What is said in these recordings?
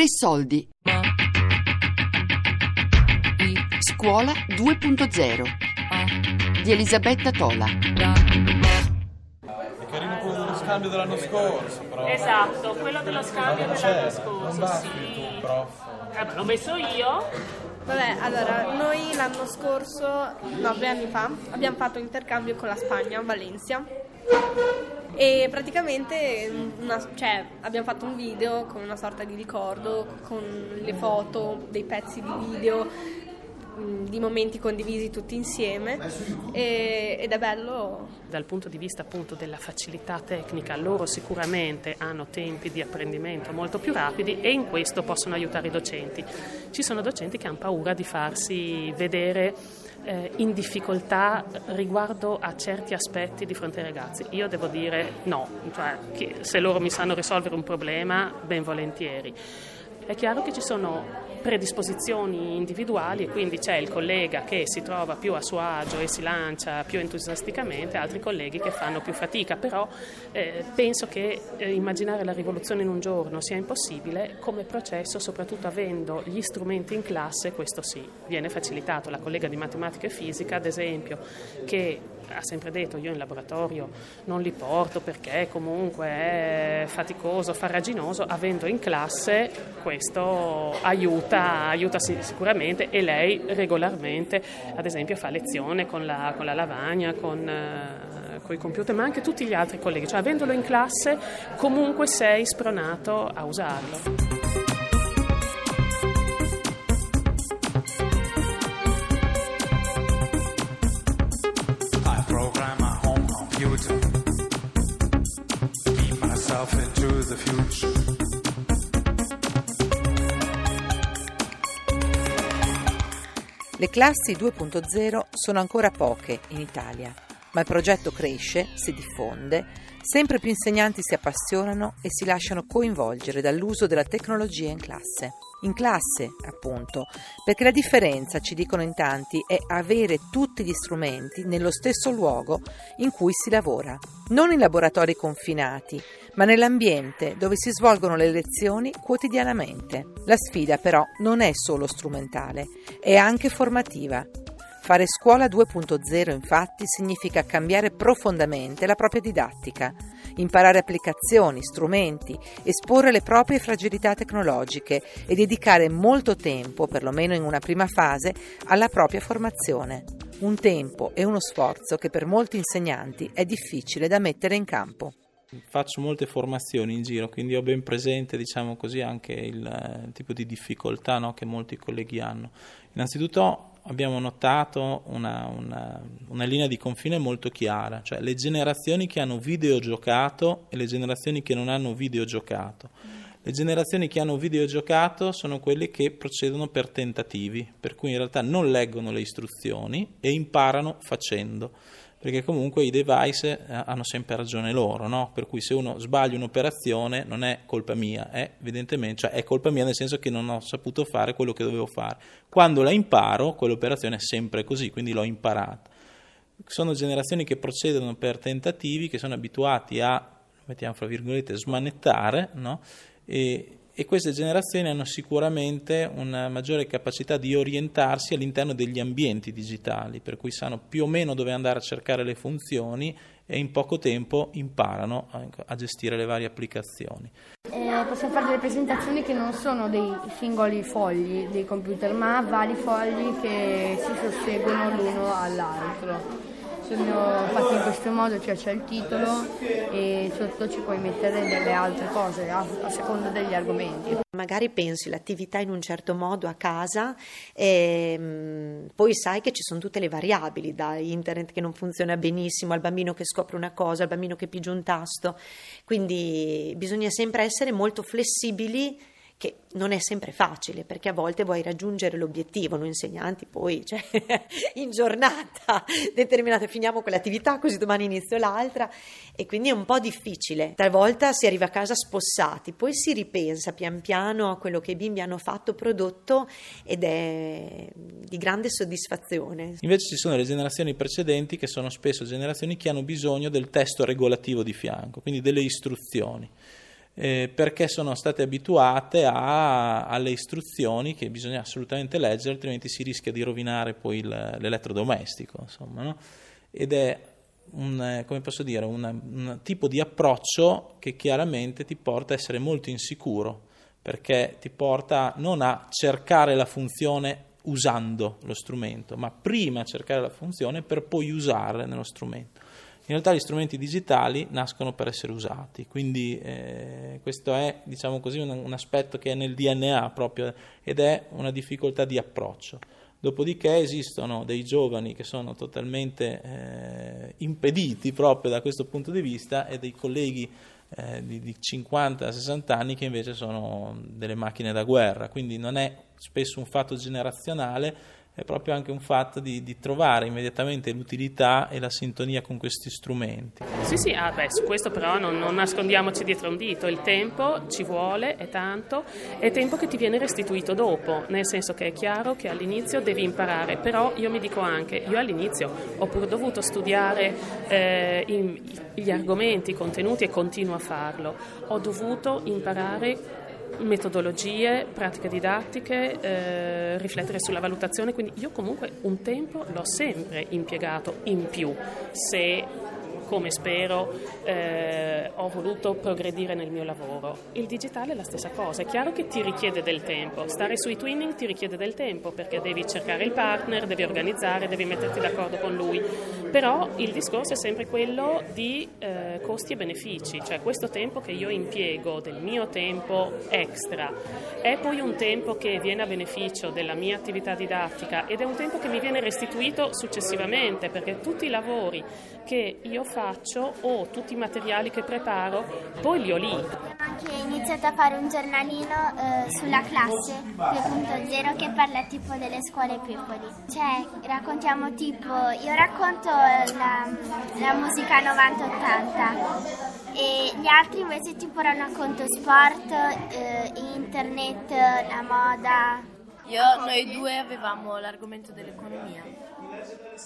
Tre soldi. Scuola 2.0 di Elisabetta Tola. È carino quello dello scambio dell'anno scorso, però. Esatto, quello dello scambio dell'anno scorso, basti sì. tu, prof. Eh, l'ho messo io. Vabbè, allora, noi l'anno scorso, no, due anni fa, abbiamo fatto un intercambio con la Spagna, a Valencia. E praticamente una- cioè, abbiamo fatto un video con una sorta di ricordo, con le foto, dei pezzi di video, di momenti condivisi tutti insieme. E- ed è bello Dal punto di vista appunto della facilità tecnica, loro sicuramente hanno tempi di apprendimento molto più rapidi e in questo possono aiutare i docenti. Ci sono docenti che hanno paura di farsi vedere eh, in difficoltà riguardo a certi aspetti di fronte ai ragazzi. Io devo dire no, cioè se loro mi sanno risolvere un problema, ben volentieri. È chiaro che ci sono predisposizioni individuali e quindi c'è il collega che si trova più a suo agio e si lancia più entusiasticamente, altri colleghi che fanno più fatica, però eh, penso che eh, immaginare la rivoluzione in un giorno sia impossibile come processo, soprattutto avendo gli strumenti in classe, questo sì, viene facilitato. La collega di matematica e fisica, ad esempio, che ha sempre detto io in laboratorio non li porto perché comunque è faticoso, farraginoso, avendo in classe questo aiuta, aiuta si- sicuramente e lei regolarmente ad esempio fa lezione con la, con la lavagna, con, eh, con i computer, ma anche tutti gli altri colleghi, cioè avendolo in classe comunque sei spronato a usarlo. I Le classi 2.0 sono ancora poche in Italia, ma il progetto cresce, si diffonde, sempre più insegnanti si appassionano e si lasciano coinvolgere dall'uso della tecnologia in classe. In classe, appunto, perché la differenza, ci dicono in tanti, è avere tutti gli strumenti nello stesso luogo in cui si lavora, non in laboratori confinati, ma nell'ambiente dove si svolgono le lezioni quotidianamente. La sfida però non è solo strumentale, è anche formativa. Fare scuola 2.0 infatti significa cambiare profondamente la propria didattica, imparare applicazioni, strumenti, esporre le proprie fragilità tecnologiche e dedicare molto tempo, perlomeno in una prima fase, alla propria formazione. Un tempo e uno sforzo che per molti insegnanti è difficile da mettere in campo. Faccio molte formazioni in giro, quindi ho ben presente, diciamo così, anche il eh, tipo di difficoltà no, che molti colleghi hanno. Innanzitutto abbiamo notato una, una- una linea di confine molto chiara, cioè le generazioni che hanno videogiocato e le generazioni che non hanno videogiocato. Le generazioni che hanno videogiocato sono quelle che procedono per tentativi, per cui in realtà non leggono le istruzioni e imparano facendo, perché comunque i device eh, hanno sempre ragione loro, no? per cui se uno sbaglia un'operazione non è colpa mia, è evidentemente, cioè è colpa mia nel senso che non ho saputo fare quello che dovevo fare. Quando la imparo, quell'operazione è sempre così, quindi l'ho imparata. Sono generazioni che procedono per tentativi, che sono abituati a, mettiamo fra virgolette, smanettare, no? e, e queste generazioni hanno sicuramente una maggiore capacità di orientarsi all'interno degli ambienti digitali, per cui sanno più o meno dove andare a cercare le funzioni e in poco tempo imparano a, gestire le varie applicazioni. Eh, possiamo fare delle presentazioni che non sono dei singoli fogli dei computer, ma vari fogli che si susseguono l'uno all'altro. Sono fatti in questo modo, cioè c'è il titolo e sotto ci puoi mettere delle altre cose a, a seconda degli argomenti. Magari pensi l'attività in un certo modo a casa e mm, poi sai che ci sono tutte le variabili, da internet che non funziona benissimo, al bambino che scopre una cosa, al bambino che pigia un tasto, quindi bisogna sempre essere molto flessibili che non è sempre facile perché a volte vuoi raggiungere l'obiettivo, noi insegnanti poi cioè, in giornata determinata finiamo quell'attività così domani inizio l'altra e quindi è un po' difficile. Talvolta si arriva a casa spossati, poi si ripensa pian piano a quello che i bimbi hanno fatto, prodotto ed è di grande soddisfazione. Invece ci sono le generazioni precedenti che sono spesso generazioni che hanno bisogno del testo regolativo di fianco, quindi delle istruzioni. Eh, perché sono state abituate a, alle istruzioni che bisogna assolutamente leggere, altrimenti si rischia di rovinare poi il, l'elettrodomestico. Insomma, no? Ed è un, eh, dire, un, un tipo di approccio che chiaramente ti porta a essere molto insicuro, perché ti porta non a cercare la funzione usando lo strumento, ma prima a cercare la funzione per poi usarla nello strumento. In realtà gli strumenti digitali nascono per essere usati, quindi eh, questo è diciamo così, un, un, aspetto che è nel DNA proprio ed è una difficoltà di approccio. Dopodiché esistono dei giovani che sono totalmente eh, impediti proprio da questo punto di vista e dei colleghi eh, di, di 50-60 anni che invece sono delle macchine da guerra, quindi non è spesso un fatto generazionale, è proprio anche un fatto di, di, trovare immediatamente l'utilità e la sintonia con questi strumenti. Sì, sì, ah, beh, su questo però non, non, nascondiamoci dietro un dito, il tempo ci vuole, è tanto, è tempo che ti viene restituito dopo, nel senso che è chiaro che all'inizio devi imparare, però io mi dico anche, io all'inizio ho pur dovuto studiare eh, gli argomenti, i contenuti e continuo a farlo, ho dovuto imparare metodologie, pratiche didattiche, eh, riflettere sulla valutazione, quindi io comunque un tempo l'ho sempre impiegato in più. Se come spero, eh, ho voluto progredire nel mio lavoro. Il digitale è la stessa cosa, è chiaro che ti richiede del tempo, stare sui twinning ti richiede del tempo perché devi cercare il partner, devi organizzare, devi metterti d'accordo con lui, però il discorso è sempre quello di eh, costi e benefici, cioè questo tempo che io impiego del mio tempo extra è poi un tempo che viene a beneficio della mia attività didattica ed è un tempo che mi viene restituito successivamente perché tutti i lavori che io faccio faccio o tutti i materiali che preparo, poi li ho lì. Ho anche iniziato a fare un giornalino eh, sulla classe 2.0 che parla tipo delle scuole piccoli. Cioè, raccontiamo tipo, io racconto la, la musica 90-80 e gli altri invece tipo racconto sport, eh, internet, la moda. Io, noi due avevamo l'argomento dell'economia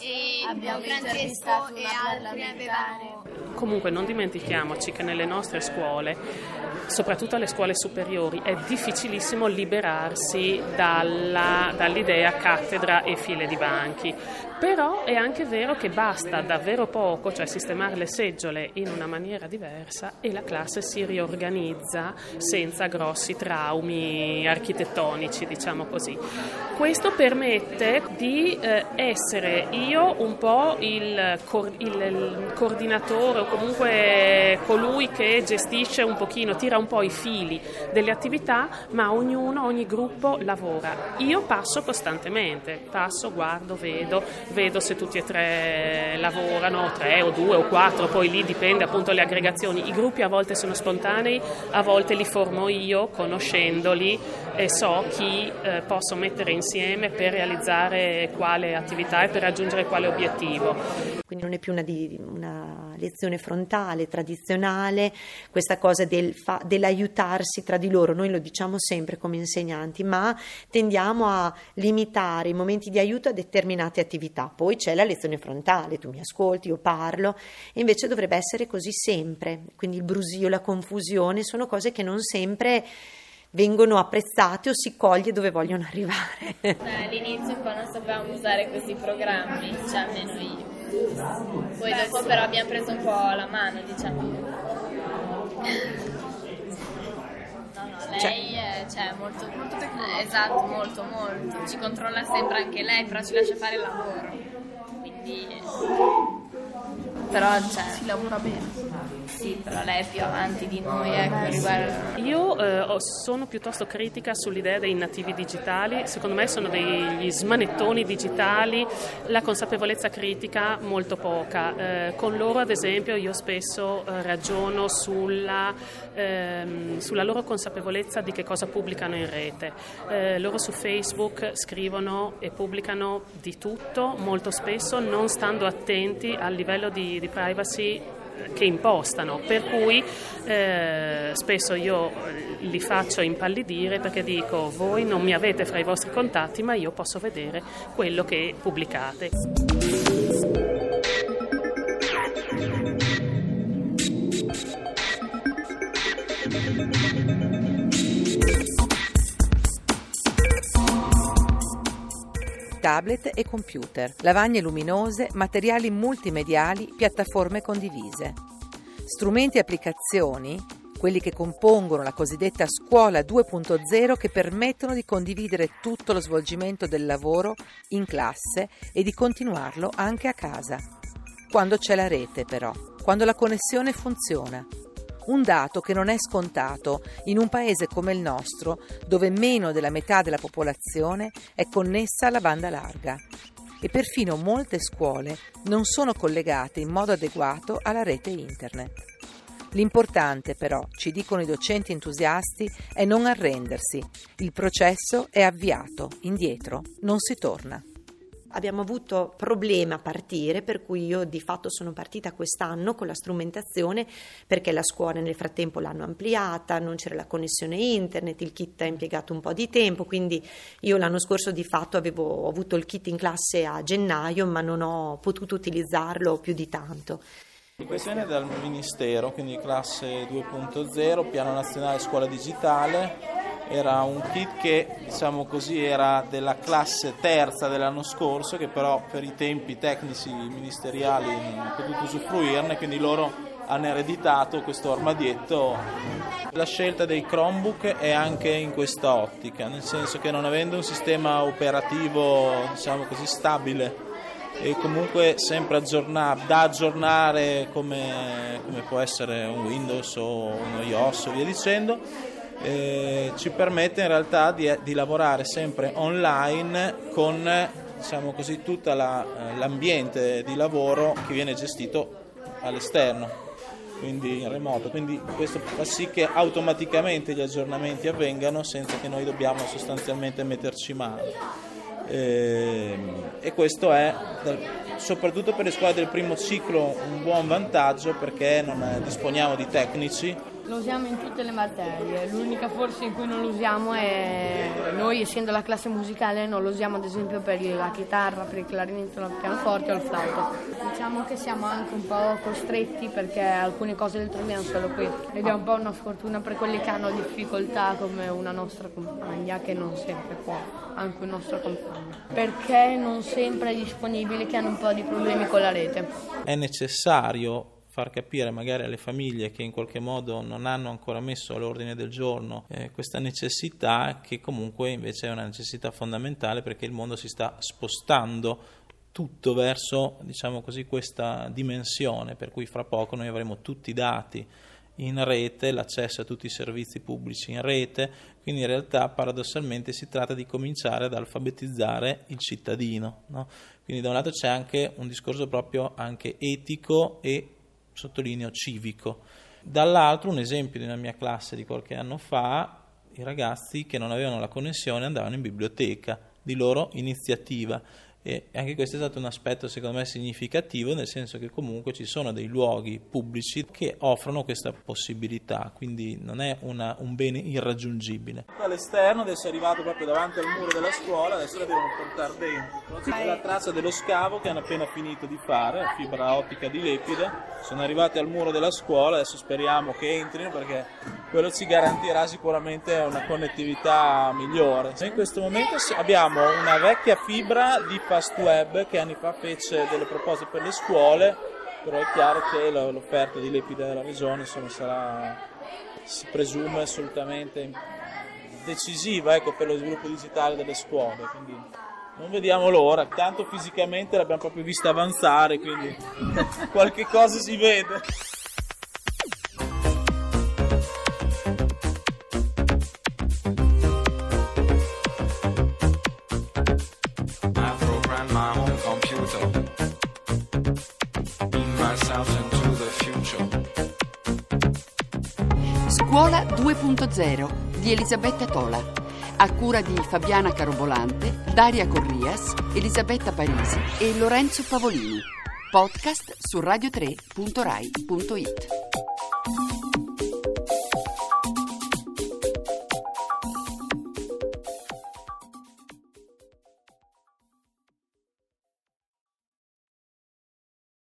e abbiamo Francesco e altri avevamo Comunque non dimentichiamoci che nelle nostre scuole, soprattutto alle scuole superiori, è difficilissimo liberarsi dalla, dall'idea cattedra e file di banchi. Però è anche vero che basta davvero poco, cioè sistemare le seggiole in una maniera diversa e la classe si riorganizza senza grossi traumi architettonici, diciamo così. Questo permette di eh, essere io un po' il, il, il coordinatore o comunque colui che gestisce un pochino, tira un po' i fili delle attività, ma ognuno, ogni gruppo lavora. Io passo costantemente, passo, guardo, vedo, vedo se tutti e tre lavorano, tre o due o quattro, poi lì dipende appunto le aggregazioni. I gruppi a volte sono spontanei, a volte li formo io conoscendoli e so chi eh, posso mettere insieme per realizzare quale attività e per raggiungere quale obiettivo. Quindi non è più una, di, una lezione frontale, tradizionale, questa cosa del fa, dell'aiutarsi tra di loro, noi lo diciamo sempre come insegnanti, ma tendiamo a limitare i momenti di aiuto a determinate attività. Poi c'è la lezione frontale, tu mi ascolti, io parlo, invece dovrebbe essere così sempre. Quindi il brusio, la confusione sono cose che non sempre vengono apprezzate o si coglie dove vogliono arrivare. All'inizio qua non sapevamo usare questi programmi, cioè almeno io. Poi dopo però abbiamo preso un po' la mano, diciamo. No, no, lei cioè, è cioè, molto, molto tecnologica. Esatto, molto, molto. Ci controlla sempre anche lei, però ci lascia fare il lavoro. Quindi però cioè, si lavora bene. Sì, però lei è più avanti di noi, ecco, riguardo... Io eh, sono piuttosto critica sull'idea dei nativi digitali, secondo me sono degli smanettoni digitali, la consapevolezza critica molto poca. Eh, con loro, ad esempio, io spesso eh, ragiono sulla, ehm, sulla, loro consapevolezza di che cosa pubblicano in rete. Eh, loro su Facebook scrivono e pubblicano di tutto, molto spesso non stando attenti al livello di di privacy che impostano, per cui eh, spesso io li faccio impallidire perché dico voi non mi avete fra i vostri contatti ma io posso vedere quello che pubblicate. Tablet e computer, lavagne luminose, materiali multimediali, piattaforme condivise. Strumenti e applicazioni, quelli che compongono la cosiddetta scuola 2.0 che permettono di condividere tutto lo svolgimento del lavoro in classe e di continuarlo anche a casa. Quando c'è la rete però, quando la connessione funziona. Un dato che non è scontato in un paese come il nostro, dove meno della metà della popolazione è connessa alla banda larga. E perfino molte scuole non sono collegate in modo adeguato alla rete internet. L'importante però, ci dicono i docenti entusiasti, è non arrendersi. Il processo è avviato, indietro non si torna abbiamo avuto problemi a partire, per cui io di fatto sono partita quest'anno con la strumentazione perché la scuola nel frattempo l'hanno ampliata, non c'era la connessione internet, il kit ha impiegato un po' di tempo, quindi io l'anno scorso di fatto avevo avuto il kit in classe a gennaio, ma non ho potuto utilizzarlo più di tanto. Questione dal Ministero, quindi classe 2.0, Piano Nazionale Scuola Digitale, era un kit che diciamo così era della classe terza dell'anno scorso che però per i tempi tecnici ministeriali non ha potuto usufruirne quindi loro hanno ereditato questo armadietto. La scelta dei Chromebook è anche in questa ottica nel senso che non avendo un sistema operativo diciamo così stabile e comunque sempre aggiorna- da aggiornare come, come può essere un Windows o uno iOS o via dicendo eh, ci permette in realtà di, di, lavorare sempre online con diciamo così, tutto la, eh, l'ambiente di lavoro che viene gestito all'esterno, quindi in remoto. Quindi questo fa sì che automaticamente gli aggiornamenti avvengano senza che noi dobbiamo sostanzialmente metterci mano. Eh, e questo è soprattutto per le scuole del primo ciclo un buon vantaggio perché non disponiamo di tecnici lo usiamo in tutte le materie, l'unica forse in cui non lo usiamo è noi essendo la classe musicale non lo usiamo ad esempio per la chitarra, per il clarinetto, il pianoforte o il flauto. Diciamo che siamo anche un po' costretti perché alcune cose le troviamo solo qui ed è un po' una sfortuna per quelli che hanno difficoltà come una nostra compagna che non sempre può, anche un nostro compagno, perché non sempre è disponibile, che hanno un po' di problemi con la rete. È necessario far capire magari alle famiglie che in qualche modo non hanno ancora messo all'ordine del giorno eh, questa necessità che comunque invece è una necessità fondamentale perché il mondo si sta spostando tutto verso diciamo così questa dimensione per cui fra poco noi avremo tutti i dati in rete, l'accesso a tutti i servizi pubblici in rete, quindi in realtà paradossalmente si tratta di cominciare ad alfabetizzare il cittadino. No? Quindi da un lato c'è anche un discorso proprio anche etico e sottolineo civico. Dall'altro un esempio di una mia classe di qualche anno fa, i ragazzi che non avevano la connessione andavano in biblioteca di loro iniziativa e anche questo è stato un aspetto secondo me significativo, nel senso che comunque ci sono dei luoghi pubblici che offrono questa possibilità, quindi non è una, un bene irraggiungibile. All'esterno adesso è arrivato proprio davanti al muro della scuola, adesso la devono portare dentro. È la traccia dello scavo che hanno appena finito di fare, la fibra ottica di Lepide, sono arrivati al muro della scuola, adesso speriamo che entrino perché quello ci garantirà sicuramente una connettività migliore. In questo momento abbiamo una vecchia fibra di Fast Web che anni fa fece delle proposte per le scuole, però è chiaro che l'offerta di Lepide della regione insomma, sarà, si presume assolutamente decisiva ecco, per lo sviluppo digitale delle scuole. Quindi non vediamo l'ora, tanto fisicamente l'abbiamo proprio vista avanzare, quindi qualche cosa si vede. Scuola 2.0 di Elisabetta Tola, a cura di Fabiana Carobolante, Daria Corrias, Elisabetta Parisi e Lorenzo Pavolini. Podcast su radio3.rai.it.